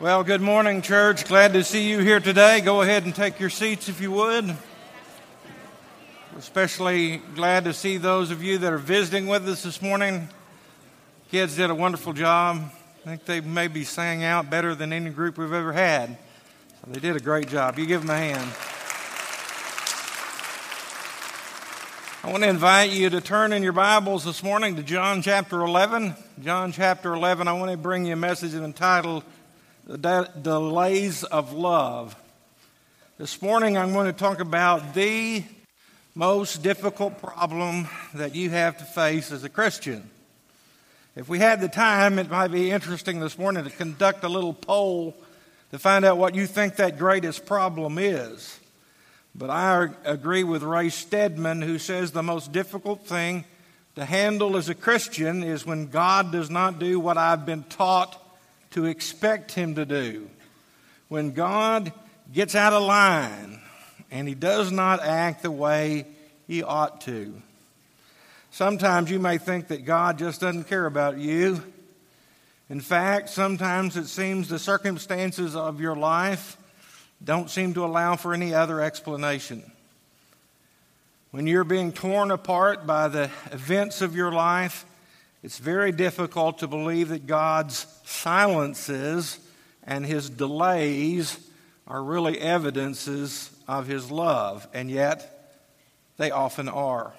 Well, good morning, church. Glad to see you here today. Go ahead and take your seats if you would. Especially glad to see those of you that are visiting with us this morning. Kids did a wonderful job. I think they maybe sang out better than any group we've ever had. So they did a great job. You give them a hand. I want to invite you to turn in your Bibles this morning to John chapter 11. John chapter 11, I want to bring you a message entitled the de- delays of love. This morning, I'm going to talk about the most difficult problem that you have to face as a Christian. If we had the time, it might be interesting this morning to conduct a little poll to find out what you think that greatest problem is. But I agree with Ray Stedman, who says the most difficult thing to handle as a Christian is when God does not do what I've been taught to expect Him to do. When God gets out of line and He does not act the way He ought to. Sometimes you may think that God just doesn't care about you. In fact, sometimes it seems the circumstances of your life don't seem to allow for any other explanation. When you're being torn apart by the events of your life, it's very difficult to believe that God's silences and his delays are really evidences of his love, and yet they often are.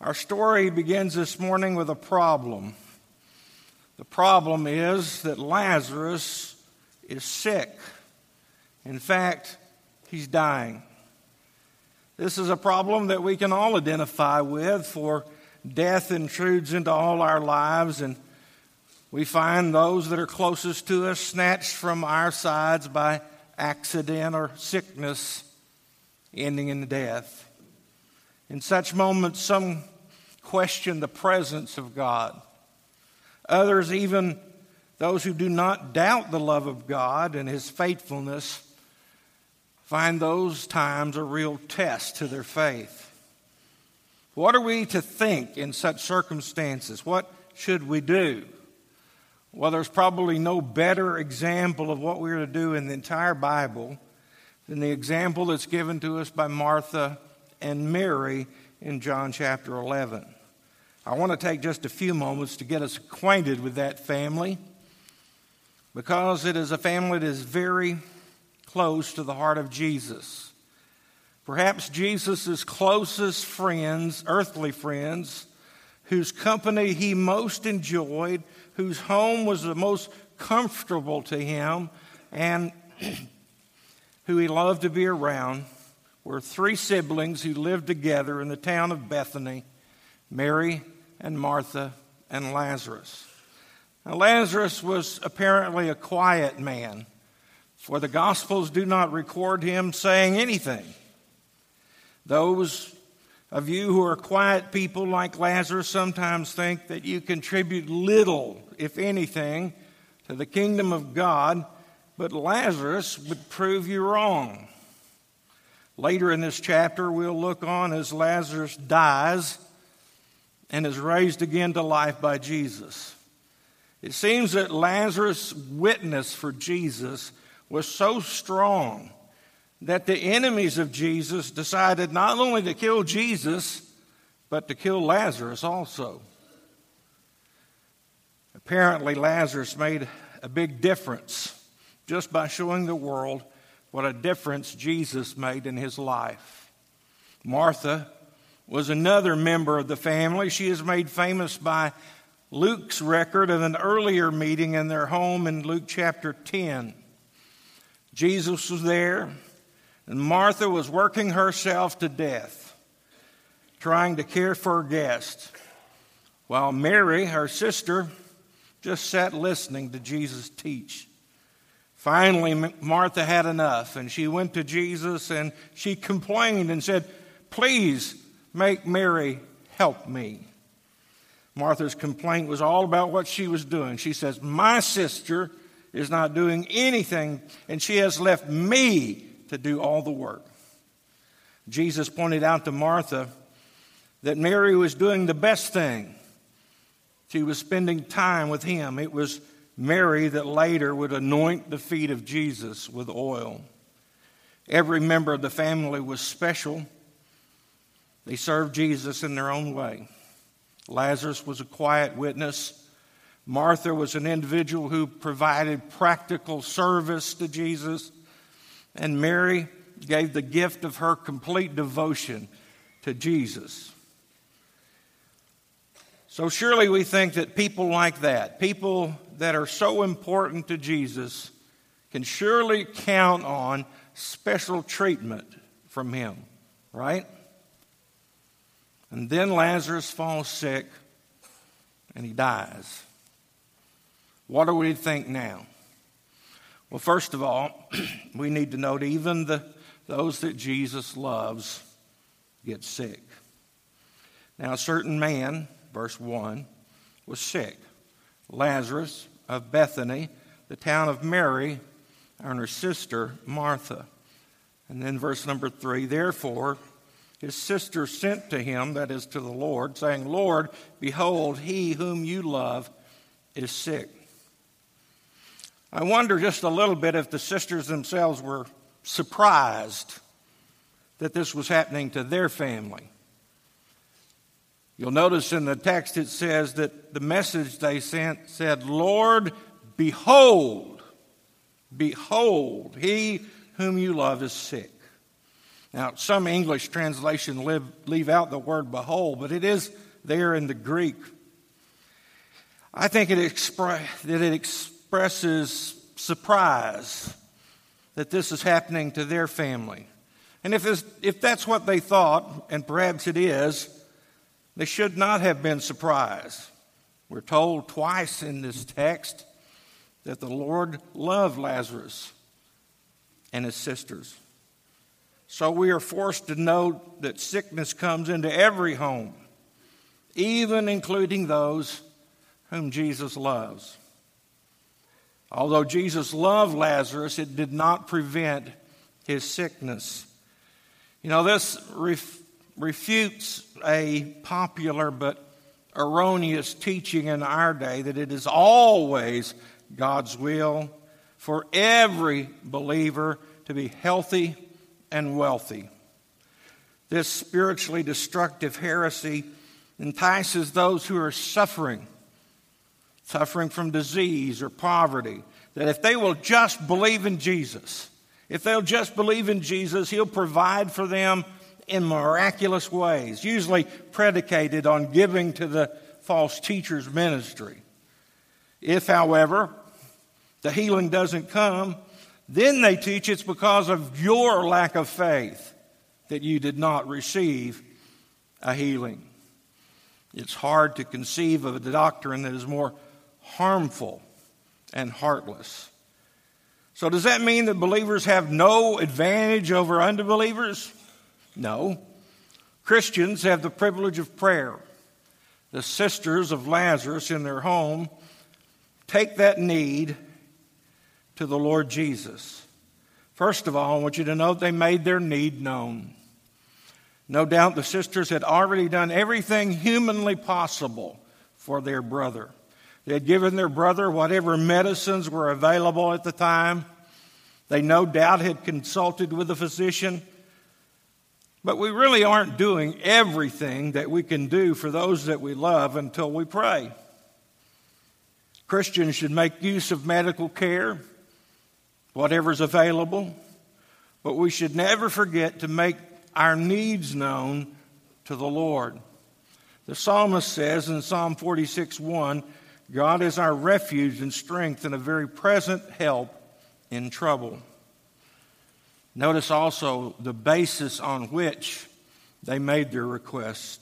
Our story begins this morning with a problem. The problem is that Lazarus is sick. In fact, he's dying. This is a problem that we can all identify with, for death intrudes into all our lives, and we find those that are closest to us snatched from our sides by accident or sickness, ending in death. In such moments, some question the presence of God. Others, even those who do not doubt the love of God and His faithfulness, find those times a real test to their faith. What are we to think in such circumstances? What should we do? Well, there's probably no better example of what we're to do in the entire Bible than the example that's given to us by Martha and Mary in John chapter 11. I want to take just a few moments to get us acquainted with that family because it is a family that is very close to the heart of Jesus. Perhaps Jesus' closest friends, earthly friends, whose company he most enjoyed, whose home was the most comfortable to him, and who he loved to be around, were three siblings who lived together in the town of Bethany Mary and Martha and Lazarus. Now, Lazarus was apparently a quiet man, for the Gospels do not record him saying anything. Those of you who are quiet people like Lazarus sometimes think that you contribute little, if anything, to the kingdom of God, but Lazarus would prove you wrong. Later in this chapter, we'll look on as Lazarus dies and is raised again to life by Jesus. It seems that Lazarus' witness for Jesus was so strong that the enemies of Jesus decided not only to kill Jesus, but to kill Lazarus also. Apparently, Lazarus made a big difference just by showing the world what a difference Jesus made in his life. Martha was another member of the family. She is made famous by Luke's record of an earlier meeting in their home in Luke chapter 10. Jesus was there. And Martha was working herself to death, trying to care for her guest, while Mary, her sister, just sat listening to Jesus teach. Finally, Martha had enough, and she went to Jesus and she complained and said, Please make Mary help me. Martha's complaint was all about what she was doing. She says, My sister is not doing anything, and she has left me to do all the work. Jesus pointed out to Martha that Mary was doing the best thing. She was spending time with him. It was Mary that later would anoint the feet of Jesus with oil. Every member of the family was special. They served Jesus in their own way. Lazarus was a quiet witness. Martha was an individual who provided practical service to Jesus. And Mary gave the gift of her complete devotion to Jesus. So, surely we think that people like that, people that are so important to Jesus, can surely count on special treatment from him, right? And then Lazarus falls sick and he dies. What do we think now? Well, first of all, we need to note even the, those that Jesus loves get sick. Now, a certain man, verse 1, was sick. Lazarus of Bethany, the town of Mary, and her sister Martha. And then verse number 3 Therefore, his sister sent to him, that is to the Lord, saying, Lord, behold, he whom you love is sick. I wonder just a little bit if the sisters themselves were surprised that this was happening to their family. You'll notice in the text it says that the message they sent said, Lord, behold, behold, he whom you love is sick. Now, some English translation live, leave out the word behold, but it is there in the Greek. I think it expre- that it expresses surprise that this is happening to their family. And if, if that's what they thought, and perhaps it is, they should not have been surprised. We're told twice in this text that the Lord loved Lazarus and his sisters. So we are forced to note that sickness comes into every home, even including those whom Jesus loves. Although Jesus loved Lazarus, it did not prevent his sickness. You know, this ref- refutes a popular but erroneous teaching in our day that it is always God's will for every believer to be healthy and wealthy. This spiritually destructive heresy entices those who are suffering, suffering from disease or poverty, that if they will just believe in Jesus, if they'll just believe in Jesus, He'll provide for them in miraculous ways, usually predicated on giving to the false teacher's ministry. If, however, the healing doesn't come, then they teach it's because of your lack of faith that you did not receive a healing. It's hard to conceive of a doctrine that is more harmful and heartless. So, does that mean that believers have no advantage over unbelievers? No. Christians have the privilege of prayer. The sisters of Lazarus in their home take that need to the Lord Jesus. First of all, I want you to know they made their need known. No doubt the sisters had already done everything humanly possible for their brother. They had given their brother whatever medicines were available at the time. They no doubt had consulted with a physician. But we really aren't doing everything that we can do for those that we love until we pray. Christians should make use of medical care whatever's available, but we should never forget to make our needs known to the Lord. The psalmist says in Psalm 46 1, God is our refuge and strength and a very present help in trouble. Notice also the basis on which they made their request.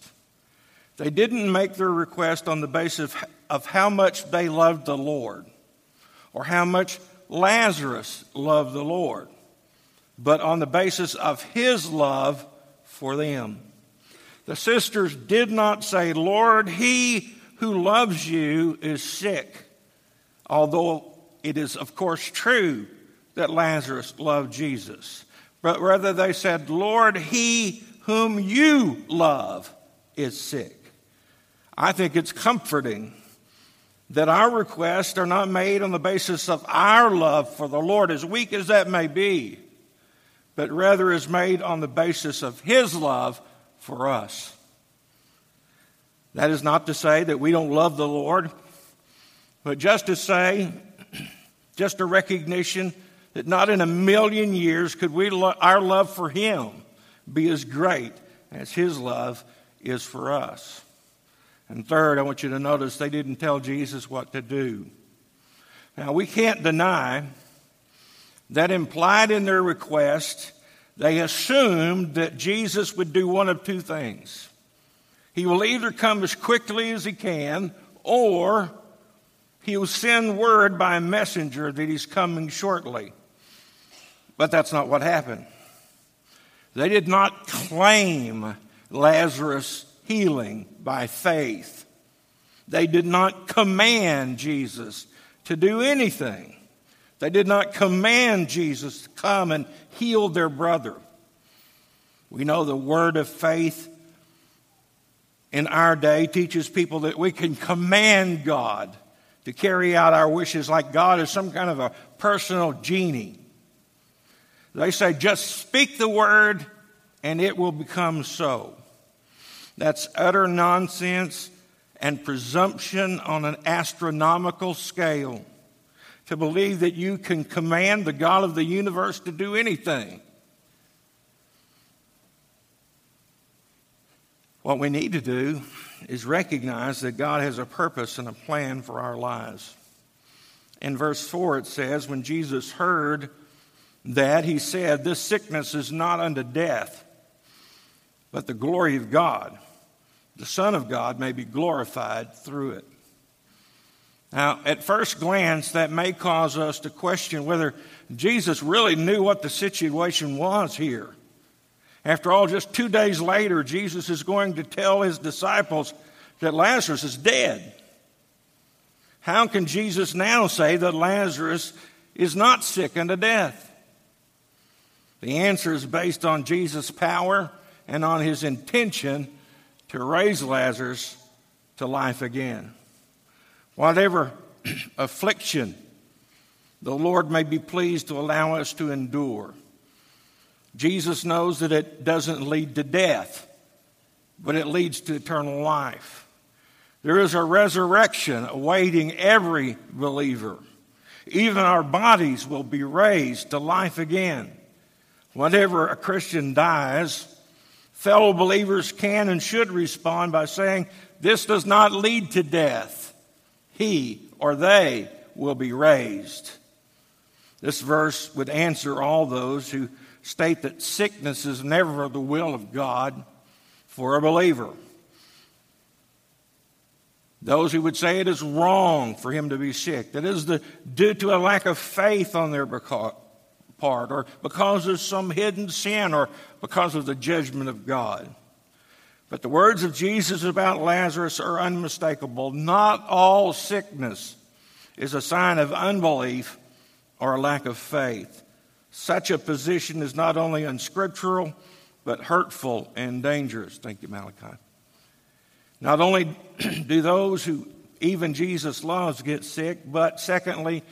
They didn't make their request on the basis of how much they loved the Lord or how much Lazarus loved the Lord, but on the basis of his love for them. The sisters did not say, Lord, he who loves you is sick, although it is, of course, true that Lazarus loved Jesus. But rather they said, Lord, he whom you love is sick. I think it's comforting that our requests are not made on the basis of our love for the Lord, as weak as that may be, but rather is made on the basis of His love for us. That is not to say that we don't love the Lord, but just to say, just a recognition that not in a million years could we lo- our love for Him be as great as His love is for us. And third, I want you to notice they didn't tell Jesus what to do. Now, we can't deny that implied in their request, they assumed that Jesus would do one of two things. He will either come as quickly as he can, or he will send word by a messenger that he's coming shortly. But that's not what happened. They did not claim Lazarus' healing by faith. They did not command Jesus to do anything. They did not command Jesus to come and heal their brother. We know the word of faith in our day teaches people that we can command God to carry out our wishes like God is some kind of a personal genie. They say, just speak the word and it will become so. That's utter nonsense and presumption on an astronomical scale to believe that you can command the God of the universe to do anything. What we need to do is recognize that God has a purpose and a plan for our lives. In verse 4, it says, When Jesus heard that, he said, This sickness is not unto death, but the glory of God the Son of God may be glorified through it. Now, at first glance, that may cause us to question whether Jesus really knew what the situation was here. After all, just two days later, Jesus is going to tell his disciples that Lazarus is dead. How can Jesus now say that Lazarus is not sick unto death? The answer is based on Jesus' power and on his intention to raise Lazarus to life again. Whatever affliction the Lord may be pleased to allow us to endure, Jesus knows that it doesn't lead to death, but it leads to eternal life. There is a resurrection awaiting every believer. Even our bodies will be raised to life again. Whenever a Christian dies, Fellow believers can and should respond by saying, This does not lead to death. He or they will be raised. This verse would answer all those who state that sickness is never the will of God for a believer. Those who would say it is wrong for him to be sick, that is the, due to a lack of faith on their part, or because of some hidden sin, or because of the judgment of God. But the words of Jesus about Lazarus are unmistakable. Not all sickness is a sign of unbelief or a lack of faith. Such a position is not only unscriptural, but hurtful and dangerous. Thank you, Malachi. Not only do those who even Jesus loves get sick, but secondly,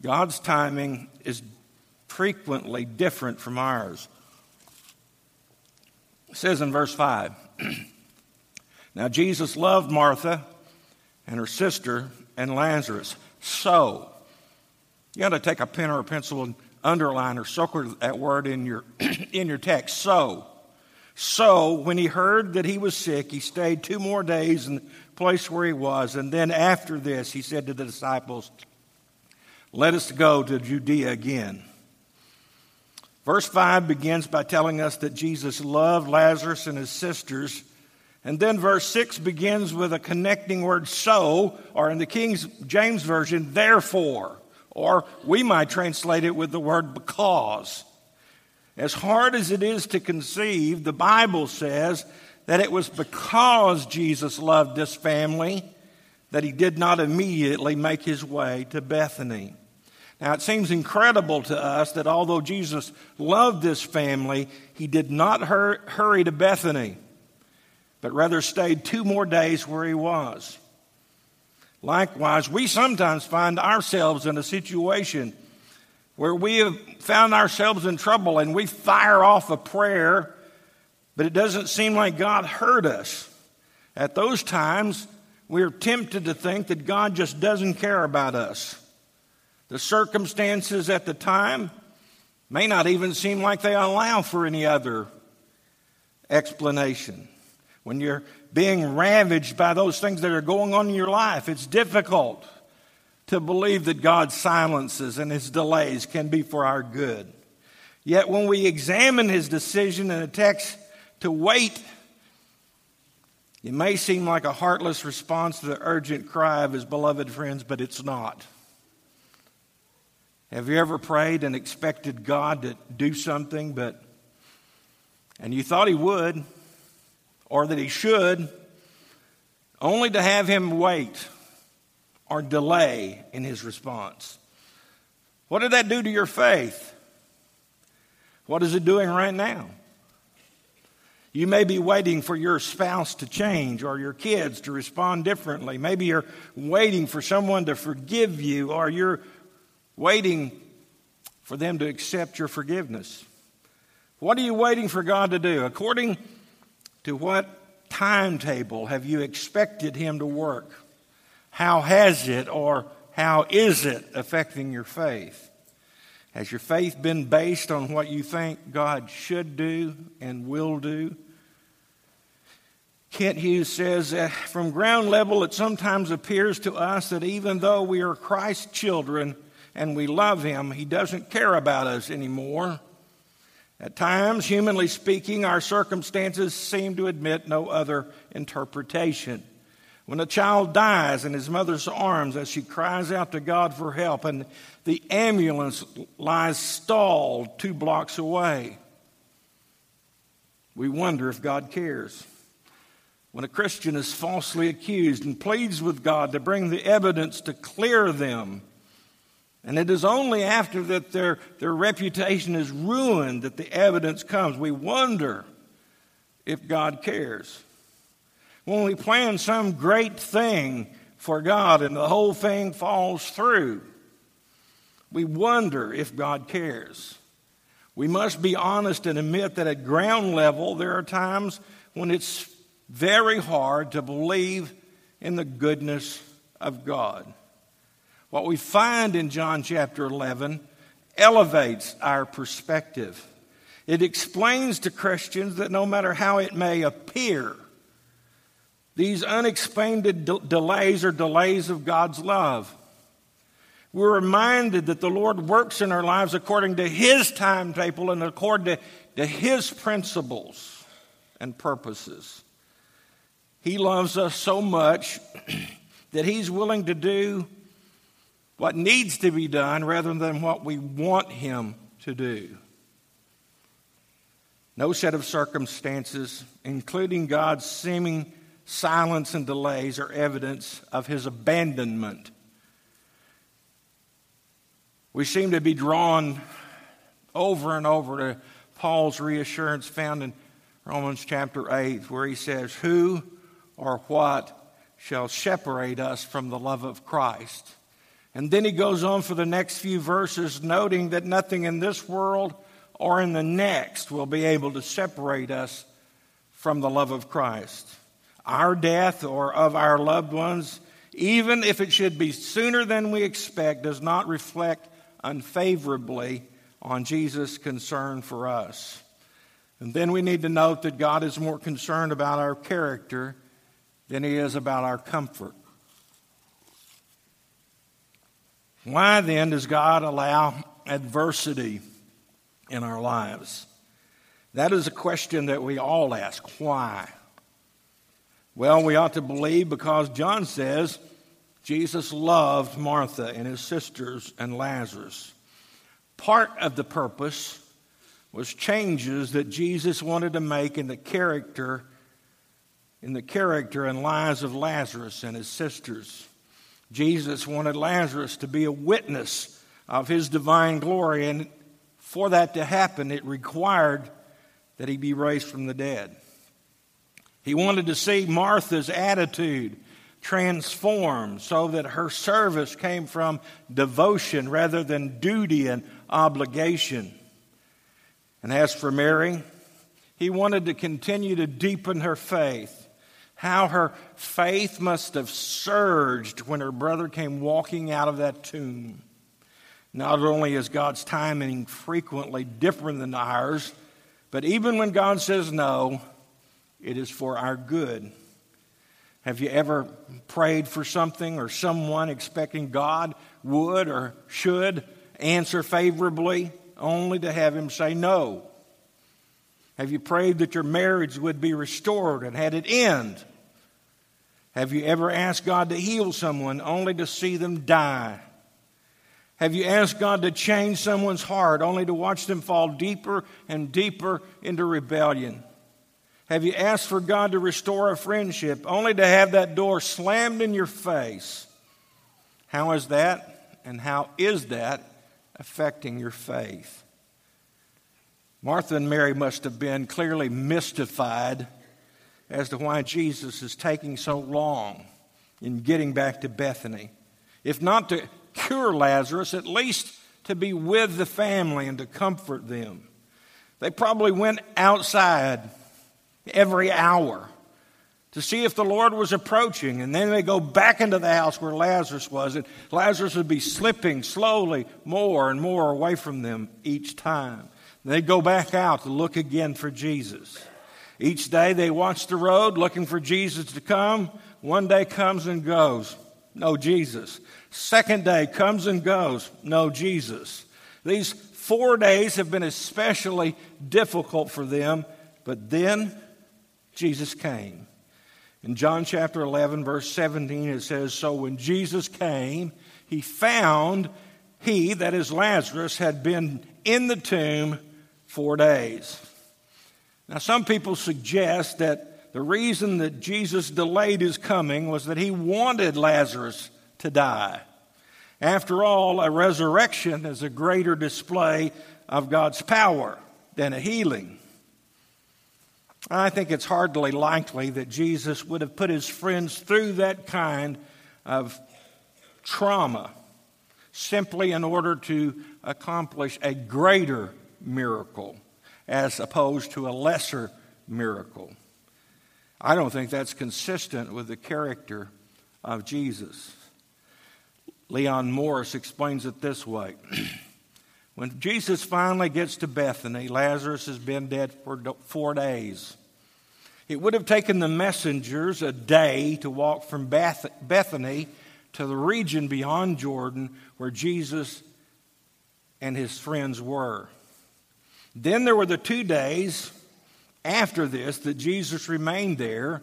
God's timing is frequently different from ours. It says in verse 5 Now Jesus loved Martha and her sister and Lazarus. So, you got to take a pen or a pencil and underline or circle that word in your, in your text. So, so when he heard that he was sick, he stayed two more days in the place where he was. And then after this, he said to the disciples, Let us go to Judea again. Verse 5 begins by telling us that Jesus loved Lazarus and his sisters. And then verse 6 begins with a connecting word, so, or in the King James Version, therefore. Or we might translate it with the word because. As hard as it is to conceive, the Bible says that it was because Jesus loved this family that he did not immediately make his way to Bethany. Now, it seems incredible to us that although Jesus loved this family, he did not hur- hurry to Bethany, but rather stayed two more days where he was. Likewise, we sometimes find ourselves in a situation where we have found ourselves in trouble and we fire off a prayer, but it doesn't seem like God heard us. At those times, we're tempted to think that God just doesn't care about us. The circumstances at the time may not even seem like they allow for any other explanation. When you're being ravaged by those things that are going on in your life, it's difficult to believe that God's silences and his delays can be for our good. Yet when we examine his decision in the text to wait, it may seem like a heartless response to the urgent cry of his beloved friends, but it's not. Have you ever prayed and expected God to do something, but and you thought he would or that he should, only to have him wait or delay in his response. What did that do to your faith? What is it doing right now? You may be waiting for your spouse to change or your kids to respond differently. Maybe you're waiting for someone to forgive you or you're waiting for them to accept your forgiveness. What are you waiting for God to do? According to what timetable have you expected Him to work? How has it or how is it affecting your faith? Has your faith been based on what you think God should do and will do? Kent Hughes says that from ground level, it sometimes appears to us that even though we are Christ's children and we love Him, He doesn't care about us anymore. At times, humanly speaking, our circumstances seem to admit no other interpretation. When a child dies in his mother's arms as she cries out to God for help, and the ambulance lies stalled two blocks away, we wonder if God cares. When a Christian is falsely accused and pleads with God to bring the evidence to clear them, and it is only after that their, their reputation is ruined that the evidence comes. We wonder if God cares. When we plan some great thing for God and the whole thing falls through, we wonder if God cares. We must be honest and admit that at ground level, there are times when it's very hard to believe in the goodness of God. What we find in John chapter 11 elevates our perspective. It explains to Christians that no matter how it may appear, these unexplained de- delays are delays of God's love. We're reminded that the Lord works in our lives according to His timetable and according to, to His principles and purposes. He loves us so much that He's willing to do what needs to be done rather than what we want Him to do. No set of circumstances, including God's seeming silence and delays, are evidence of His abandonment. We seem to be drawn over and over to Paul's reassurance found in Romans chapter 8, where he says, Who or what shall separate us from the love of Christ? And then he goes on for the next few verses, noting that nothing in this world or in the next will be able to separate us from the love of Christ. Our death or of our loved ones, even if it should be sooner than we expect, does not reflect unfavorably on Jesus' concern for us. And then we need to note that God is more concerned about our character than he is about our comfort. Why then does God allow adversity in our lives? That is a question that we all ask. Why? Well, we ought to believe because John says Jesus loved Martha and his sisters and Lazarus. Part of the purpose was changes that Jesus wanted to make in the character in the character and lives of Lazarus and his sisters. Jesus wanted Lazarus to be a witness of his divine glory, and for that to happen, it required that he be raised from the dead. He wanted to see Martha's attitude transformed so that her service came from devotion rather than duty and obligation. And as for Mary, he wanted to continue to deepen her faith. How her faith must have surged when her brother came walking out of that tomb. Not only is God's timing frequently different than ours, but even when God says no, it is for our good. Have you ever prayed for something or someone expecting God would or should answer favorably only to have Him say no? Have you prayed that your marriage would be restored and had it end? Have you ever asked God to heal someone only to see them die? Have you asked God to change someone's heart only to watch them fall deeper and deeper into rebellion? Have you asked for God to restore a friendship only to have that door slammed in your face? How is that and how is that affecting your faith? Martha and Mary must have been clearly mystified as to why Jesus is taking so long in getting back to Bethany. If not to cure Lazarus, at least to be with the family and to comfort them. They probably went outside every hour to see if the Lord was approaching. And then they go back into the house where Lazarus was, and Lazarus would be slipping slowly more and more away from them each time. They go back out to look again for Jesus. Each day they watch the road looking for Jesus to come. One day comes and goes. No Jesus. Second day comes and goes. No Jesus. These four days have been especially difficult for them, but then Jesus came. In John chapter 11, verse 17, it says So when Jesus came, he found he, that is Lazarus, had been in the tomb four days. Now, some people suggest that the reason that Jesus delayed his coming was that he wanted Lazarus to die. After all, a resurrection is a greater display of God's power than a healing. I think it's hardly likely that Jesus would have put his friends through that kind of trauma simply in order to accomplish a greater miracle as opposed to a lesser miracle. I don't think that's consistent with the character of Jesus. Leon Morris explains it this way When Jesus finally gets to Bethany, Lazarus has been dead for four days. It would have taken the messengers a day to walk from Beth- Bethany to the region beyond Jordan where Jesus and his friends were. Then there were the two days after this that Jesus remained there,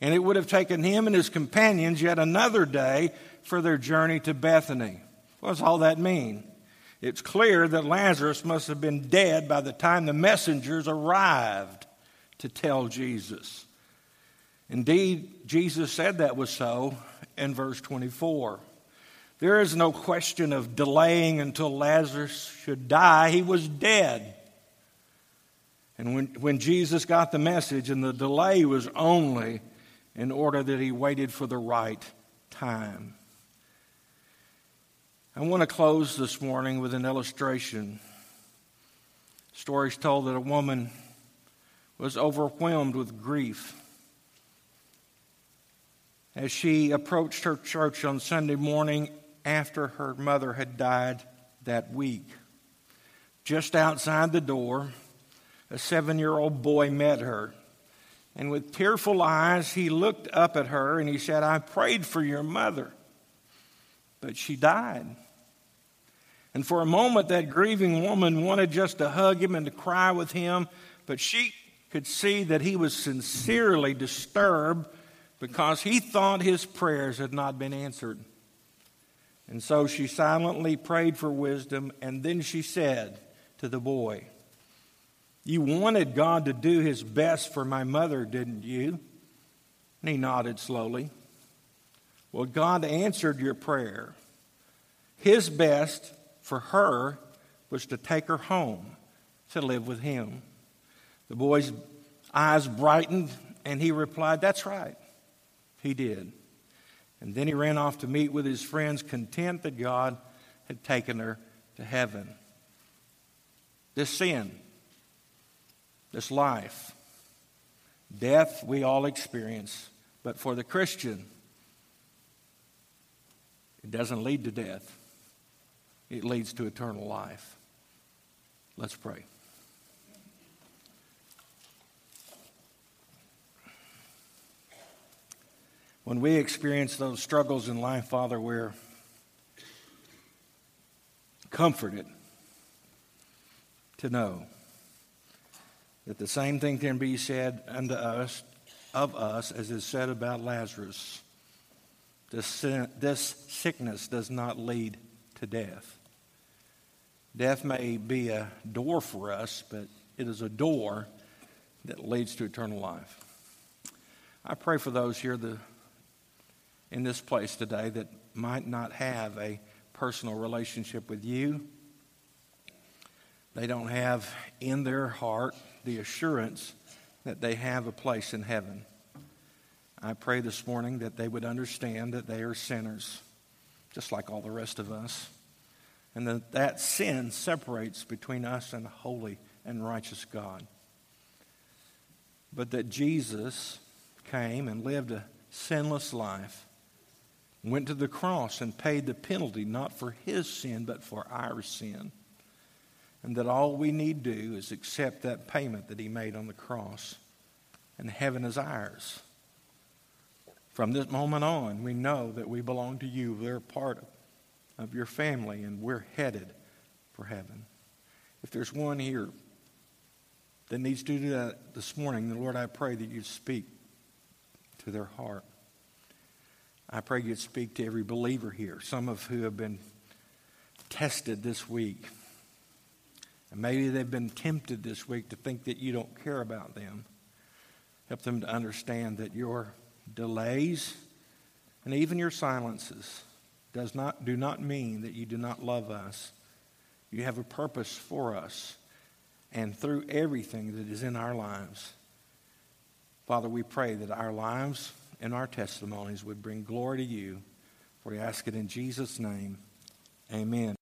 and it would have taken him and his companions yet another day for their journey to Bethany. What does all that mean? It's clear that Lazarus must have been dead by the time the messengers arrived to tell Jesus. Indeed, Jesus said that was so in verse 24. There is no question of delaying until Lazarus should die. He was dead. And when, when Jesus got the message, and the delay was only in order that he waited for the right time. I want to close this morning with an illustration. Stories told that a woman was overwhelmed with grief as she approached her church on Sunday morning after her mother had died that week. Just outside the door, a seven year old boy met her. And with tearful eyes, he looked up at her and he said, I prayed for your mother, but she died. And for a moment, that grieving woman wanted just to hug him and to cry with him, but she could see that he was sincerely disturbed because he thought his prayers had not been answered. And so she silently prayed for wisdom, and then she said to the boy, you wanted God to do his best for my mother, didn't you? And he nodded slowly. Well, God answered your prayer. His best for her was to take her home to live with him. The boy's eyes brightened and he replied, That's right. He did. And then he ran off to meet with his friends, content that God had taken her to heaven. This sin, this life, death we all experience, but for the Christian, it doesn't lead to death, it leads to eternal life. Let's pray. When we experience those struggles in life, Father, we're comforted to know that the same thing can be said unto us of us as is said about Lazarus. This, this sickness does not lead to death. Death may be a door for us, but it is a door that leads to eternal life. I pray for those here the, in this place today that might not have a personal relationship with you. They don't have in their heart the assurance that they have a place in heaven. I pray this morning that they would understand that they are sinners, just like all the rest of us, and that that sin separates between us and holy and righteous God. But that Jesus came and lived a sinless life, went to the cross and paid the penalty not for his sin, but for our sin. And that all we need do is accept that payment that he made on the cross, and heaven is ours. From this moment on, we know that we belong to you. We're part of your family, and we're headed for heaven. If there's one here that needs to do that this morning, then Lord, I pray that you speak to their heart. I pray you'd speak to every believer here, some of who have been tested this week. And maybe they've been tempted this week to think that you don't care about them. Help them to understand that your delays, and even your silences does not, do not mean that you do not love us. You have a purpose for us and through everything that is in our lives. Father, we pray that our lives and our testimonies would bring glory to you. For we ask it in Jesus' name. Amen.